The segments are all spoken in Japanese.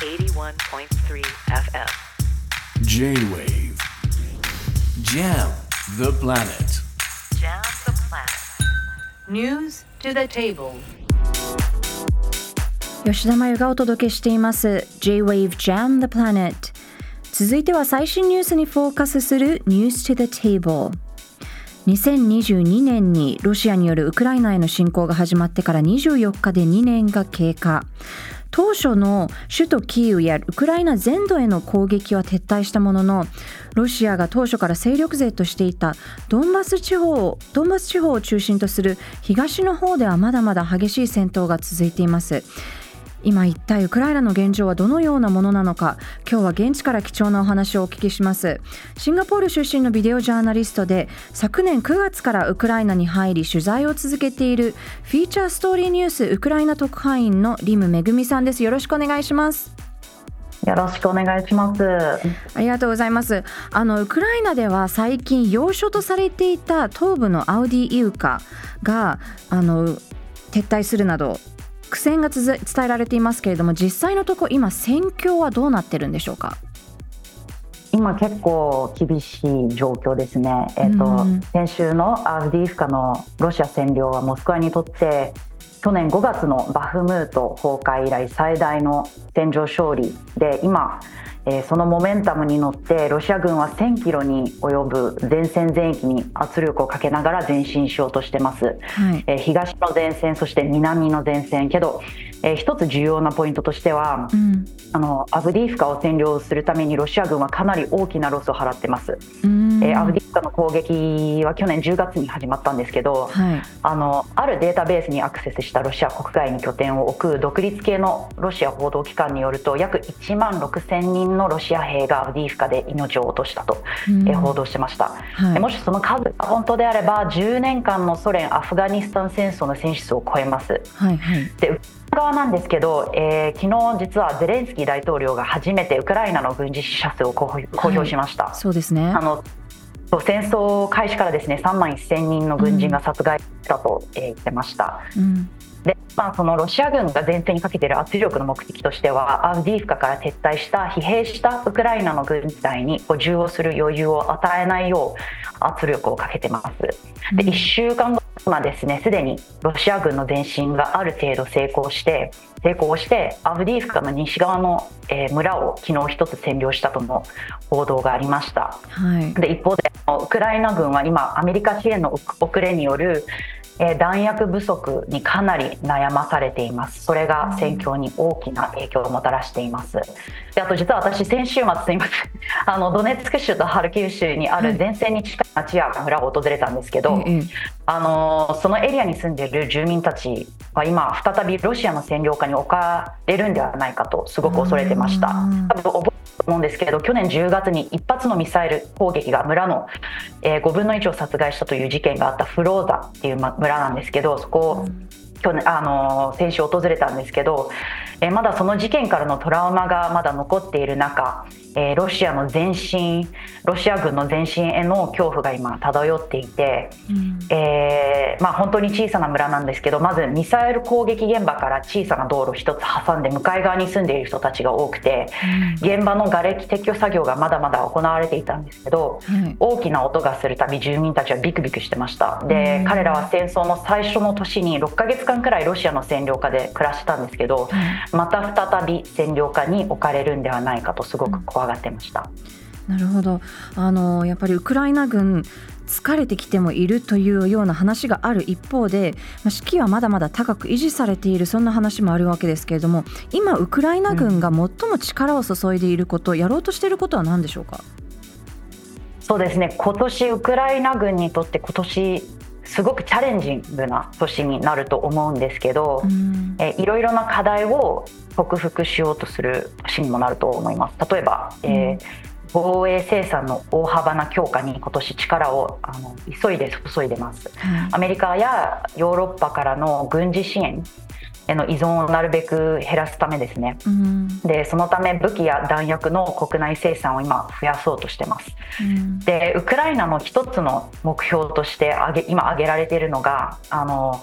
81.3 FM. J-Wave Jam the planet Jam the planet. News to the table. 吉田真由がお届けしています J-Wave Jam the Planet 続いては最新ニュースにフォーカスする News to the Table 2022年にロシアによるウクライナへの侵攻が始まってから24日で2年が経過。当初の首都キーウやウクライナ全土への攻撃は撤退したもののロシアが当初から勢力勢としていたドンバス地方ドンバス地方を中心とする東の方ではまだまだ激しい戦闘が続いています。今一体ウクライナの現状はどのようなものなのか。今日は現地から貴重なお話をお聞きします。シンガポール出身のビデオジャーナリストで昨年9月からウクライナに入り取材を続けているフィーチャーストーリーニュースウクライナ特派員のリムめぐみさんです。よろしくお願いします。よろしくお願いします。ありがとうございます。あのウクライナでは最近要所とされていた東部のアウディイウカがあの撤退するなど苦戦が伝えられていますけれども実際のとこ今戦況はどうなってるんでしょうか？今結構厳しい状況ですね。えっ、と、うん先週のアウディーフカのロシア占領はモスクワにとって去年5月のバフムート崩壊以来最大の戦場勝利で今、えーそのモメンタムに乗ってロシア軍は1000キロに及ぶ前線全域に圧力をかけながら前進しようとしてます。はい。えー東の前線そして南の前線。けど、えー一つ重要なポイントとしてはうん。あのアブディーフカを占領するためにロシア軍はかなり大きなロスを払ってます、うん。えーアブディーフカの攻撃は去年10月に始まったんですけどはい。あのあるデータベースにアクセスしたロシア国外に拠点を置く独立系のロシア報道機関によると約1万6000人のロシア兵がアブディーフカで命を落としたと、うん。えー報道してました、はい。でもしその数が本当であれば10年間のソ連アフガニスタン戦争の戦死数を超えます。はいはい。でウクライナ側なんですけど、えー昨日実はゼレンスキー大統領が初めてウクライナの軍事死者数を公表しました、そうですね。あの戦争開始からですね3万1000人の軍人が殺害したと、えー言ってました。うん。で、まあ、そのロシア軍が前線にかけている圧力の目的としてはアウディーフカから撤退した疲弊したウクライナの軍隊に補充をする余裕を与えないよう圧力をかけてます。で1週間後今ですねすでにロシア軍の前進がある程度成功して成功してアブディーフカの西側の、えー村を昨日一つ占領したとの報道がありました。はい。で一方でウクライナ軍は今アメリカ支援の遅れによるえー弾薬不足にかなり悩まされています。それが戦況に大きな影響をもたらしています。であと実は私先週末すいません。あのドネツク州とハルキウ州にある前線に近い町や村を訪れたんですけど、ええあのそのエリアに住んでいる住民たちは今再びロシアの占領下に置かれるんではないかとすごく恐れてました。うん。多分覚思うんですけど去年10月に一発のミサイル攻撃が村の、えー5分の1を殺害したという事件があったフローザっていう村なんですけどそこを去年あの先週訪れたんですけど、えーまだその事件からのトラウマがまだ残っている中、えーロシアの前進ロシア軍の前進への恐怖が今漂っていて、うん。えーまあ、本当に小さな村なんですけどまずミサイル攻撃現場から小さな道路一つ挟んで向かい側に住んでいる人たちが多くて現場の瓦礫撤去作業がまだまだ行われていたんですけどはい。大きな音がするたび住民たちはビクビクしてました。で、うん。彼らは戦争の最初の年に6ヶ月間くらいロシアの占領下で暮らしたんですけどまた再び占領下に置かれるんではないかとすごく怖がってました。なるほど。あのやっぱりウクライナ軍疲れてきてもいるというような話がある一方で、まあ、士気はまだまだ高く維持されているそんな話もあるわけですけれども今ウクライナ軍が最も力を注いでいること、やろうとしていることは何でしょうか？そうですね。今年ウクライナ軍にとって今年すごくチャレンジングな年になると思うんですけど、うん。えーいろいろな課題を克服しようとする年にもなると思います。例えば、えー防衛生産の大幅な強化に今年力をあの急いで注いでます。はい。アメリカやヨーロッパからの軍事支援への依存をなるべく減らすためですね。うん。でそのため武器や弾薬の国内生産を今増やそうとしてます。うん。でウクライナの一つの目標として挙げ今挙げられているのがあの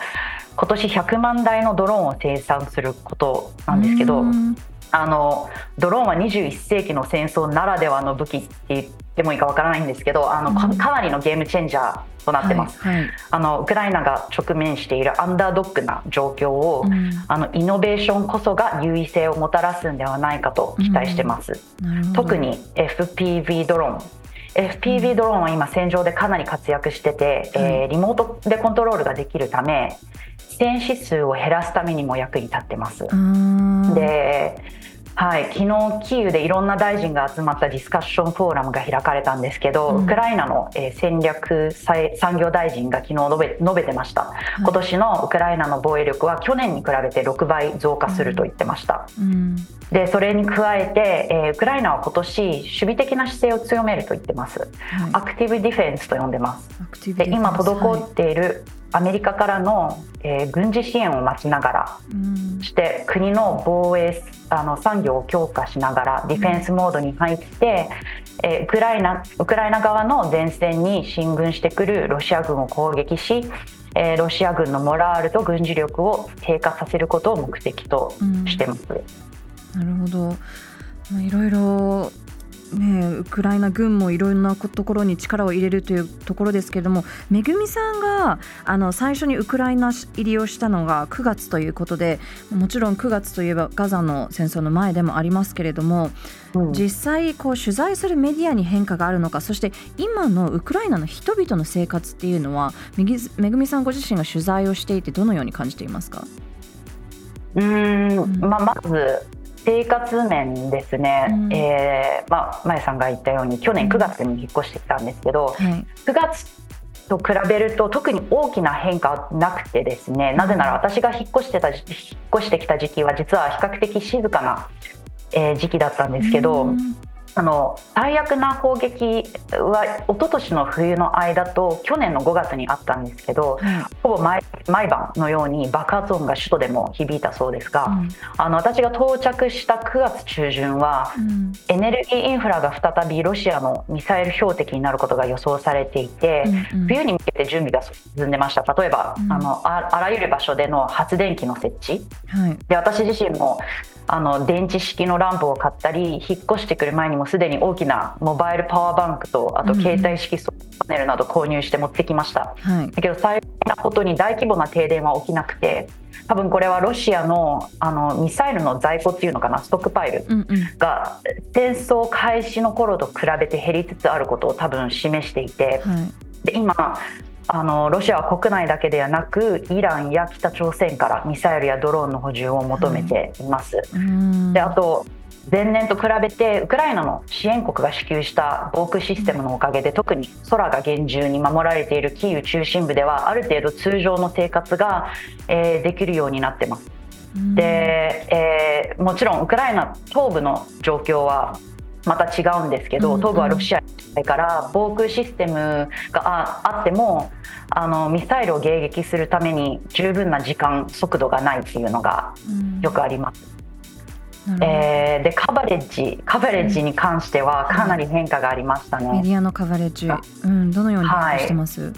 今年100万台のドローンを生産することなんですけど、うん。あのドローンは21世紀の戦争ならではの武器って言ってもいいかわからないんですけどあの、かかなりのゲームチェンジャーとなってます、はいはい。あのウクライナが直面しているアンダードッグな状況を、うん。あのイノベーションこそが優位性をもたらすんではないかと期待してます、なるほど。特に FPV ドローン。FPV ドローンは今戦場でかなり活躍してて、えーリモートでコントロールができるため戦死数を減らすためにも役に立ってます、で、はい、昨日キーウでいろんな大臣が集まったディスカッションフォーラムが開かれたんですけど、うん。ウクライナの、えー戦略再産業大臣が昨日述べ述べてました、今年のウクライナの防衛力は去年に比べて6倍増加すると言ってました、うんでそれに加えて、えーウクライナは今年守備的な姿勢を強めると言ってます。はい。アクティブディフェンスと呼んでます。で今滞っているアメリカからの、えー軍事支援を待ちながらはいうん。して国の防衛あの産業を強化しながらディフェンスモードに入って、えーウクライナウクライナ側の前線に進軍してくるロシア軍を攻撃し、えーロシア軍のモラールと軍事力を低下させることを目的としてます。なるほど、まあ、いろいろねウクライナ軍もいろんなところに力を入れるというところですけれどもめぐみさんがあの最初にウクライナ入りをしたのが9月ということでもちろん9月といえばガザの戦争の前でもありますけれどもうん。実際こう取材するメディアに変化があるのかそして今のウクライナの人々の生活っていうのはめぐみさんご自身が取材をしていてどのように感じていますか？うん。まあ、まず生活面ですね、うん。えーまあ、まやさんが言ったように去年9月に引っ越してきたんですけど、はい。9月と比べると特に大きな変化はなくてですねなぜなら私が引っ越してた引っ越してきた時期は実は比較的静かな、えー時期だったんですけど、うんあの最悪な砲撃は一昨年の冬の間と去年の5月にあったんですけどはい。ほぼ毎毎晩のように爆発音が首都でも響いたそうですが、うん。あの私が到着した9月中旬はうん。エネルギーインフラが再びロシアのミサイル標的になることが予想されていて、うんうん。冬に向けて準備が進んでました。例えば、うん。あのああらゆる場所での発電機の設置。はい。で私自身もあの電池式のランプを買ったり引っ越してくる前にもすでに大きなモバイルパワーバンクとあとうんうん。携帯式ソーラーパネルなど購入して持ってきました。はい。だけど幸いなことに大規模な停電は起きなくて多分これはロシアのあのミサイルの在庫っていうのかなストックパイルうんうん。が戦争開始の頃と比べて減りつつあることを多分示していてはい。で今あのロシアは国内だけではなくイランや北朝鮮からミサイルやドローンの補充を求めています。うん。であと前年と比べてウクライナの支援国が支給した防空システムのおかげで特に空が厳重に守られているキーウ中心部ではある程度通常の生活が、えーできるようになってます。うんで、えーもちろんウクライナ東部の状況はまた違うんですけど、東部はロシアから防空システムがああってもあのミサイルを迎撃するために十分な時間速度がないっていうのがうんよくあります。えーでカバレッジカバレッジに関してはかなり変化がありましたね。メディアのカバレッジ、あうん、どのように変化してます、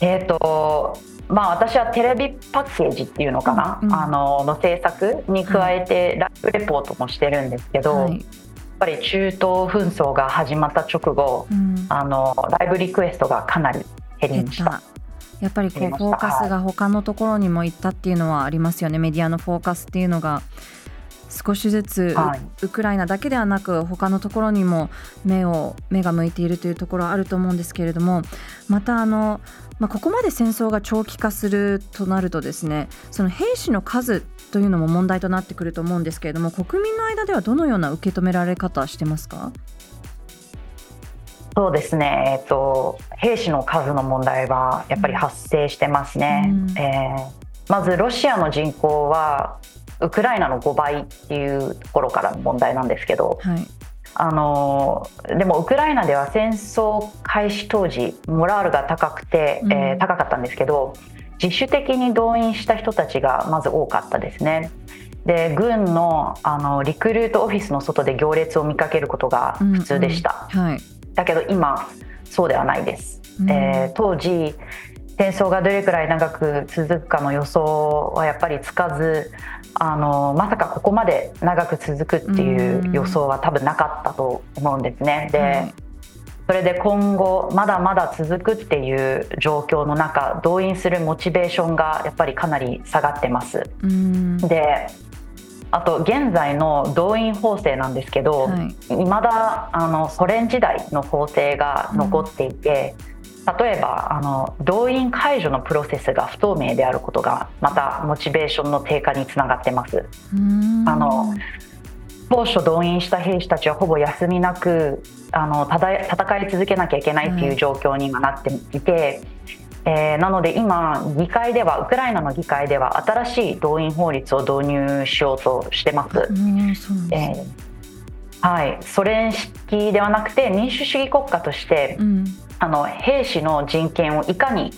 えーとまあ、私はテレビパッケージっていうのかな、うん。うんあのの制作に加えてライブレポートもしてるんですけど、はい。やっぱり中東紛争が始まった直後うん、あのライブリクエストがかなり減りました。たやっぱりこうフォーカスが他のところにも行ったっていうのはありますよね。メディアのフォーカスっていうのが少しずつウ,、はいウクライナだけではなく他のところにも目を目が向いているというところはあると思うんですけれどもまたあの、まあ、ここまで戦争が長期化するとなるとですねその兵士の数というのも問題となってくると思うんですけれども国民の間ではどのような受け止められ方してますかそうですね、えっと、兵士の数の問題はやっぱり発生してますね。うんえーまずロシアの人口はウクライナの5倍っていうところからの問題なんですけど、はいあのでもウクライナでは戦争開始当時モラールが高くて、うんえー高かったんですけど自主的に動員した人たちがまず多かったですね。で軍のあのリクルートオフィスの外で行列を見かけることが普通でした。うんうんはいだけど今そうではないです。うんえー当時戦争がどれくらい長く続くかの予想はやっぱりつかずあのまさかここまで長く続くっていう予想は多分なかったと思うんですね。で、はいそれで今後まだまだ続くっていう状況の中動員するモチベーションがやっぱりかなり下がってます。うんであと現在の動員法制なんですけど、はい未だあのソ連時代の法制が残っていて、例えばあの動員解除のプロセスが不透明であることがまたモチベーションの低下につながってます。うんあの当初動員した兵士たちはほぼ休みなくあの戦い続けなきゃいけないっていう状況に今なっていて、えーなので今議会ではウクライナの議会では新しい動員法律を導入しようとしてます。うえーはい、ソ連式ではなくて民主主義国家としてうんあの兵士の人権をいかに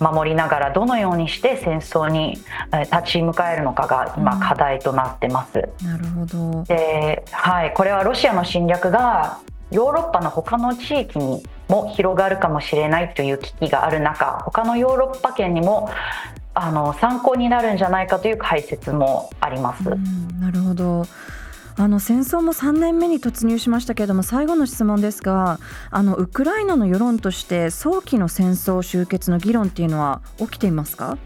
守りながらどのようにして戦争にえー立ち向かえるのかがうん今課題となってます。なるほどで、はい、これはロシアの侵略がヨーロッパの他の地域にも広がるかもしれないという危機がある中他のヨーロッパ圏にもあの参考になるんじゃないかという解説もあります。うんなるほどあの戦争も3年目に突入しましたけれども最後の質問ですがあのウクライナの世論として早期の戦争終結の議論っていうのは起きていますか？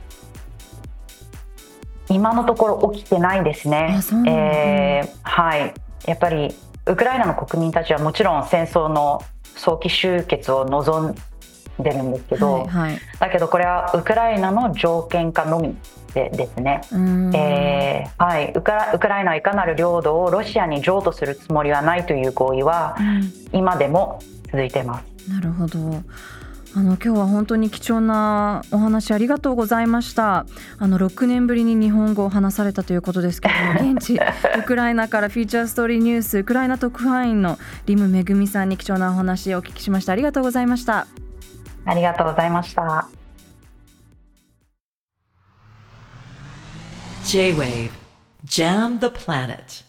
今のところ起きてないですね。あそうなん。だえーはい、やっぱりウクライナの国民たちはもちろん戦争の早期終結を望んでるんですけど、はいはいだけどこれはウクライナの条件下のみでですね。うんえーはい、ウクラウクライナはいかなる領土をロシアに譲渡するつもりはないという合意はうん今でも続いています。なるほど。あの今日は本当に貴重なお話ありがとうございました。あの6年ぶりに日本語を話されたということですけれども、現地ウクライナからフィーチャーストーリーニュースウクライナ特派員のリムめぐみさんに貴重なお話をお聞きしました。ありがとうございました。ありがとうございました。J-Wave Jam the Planet.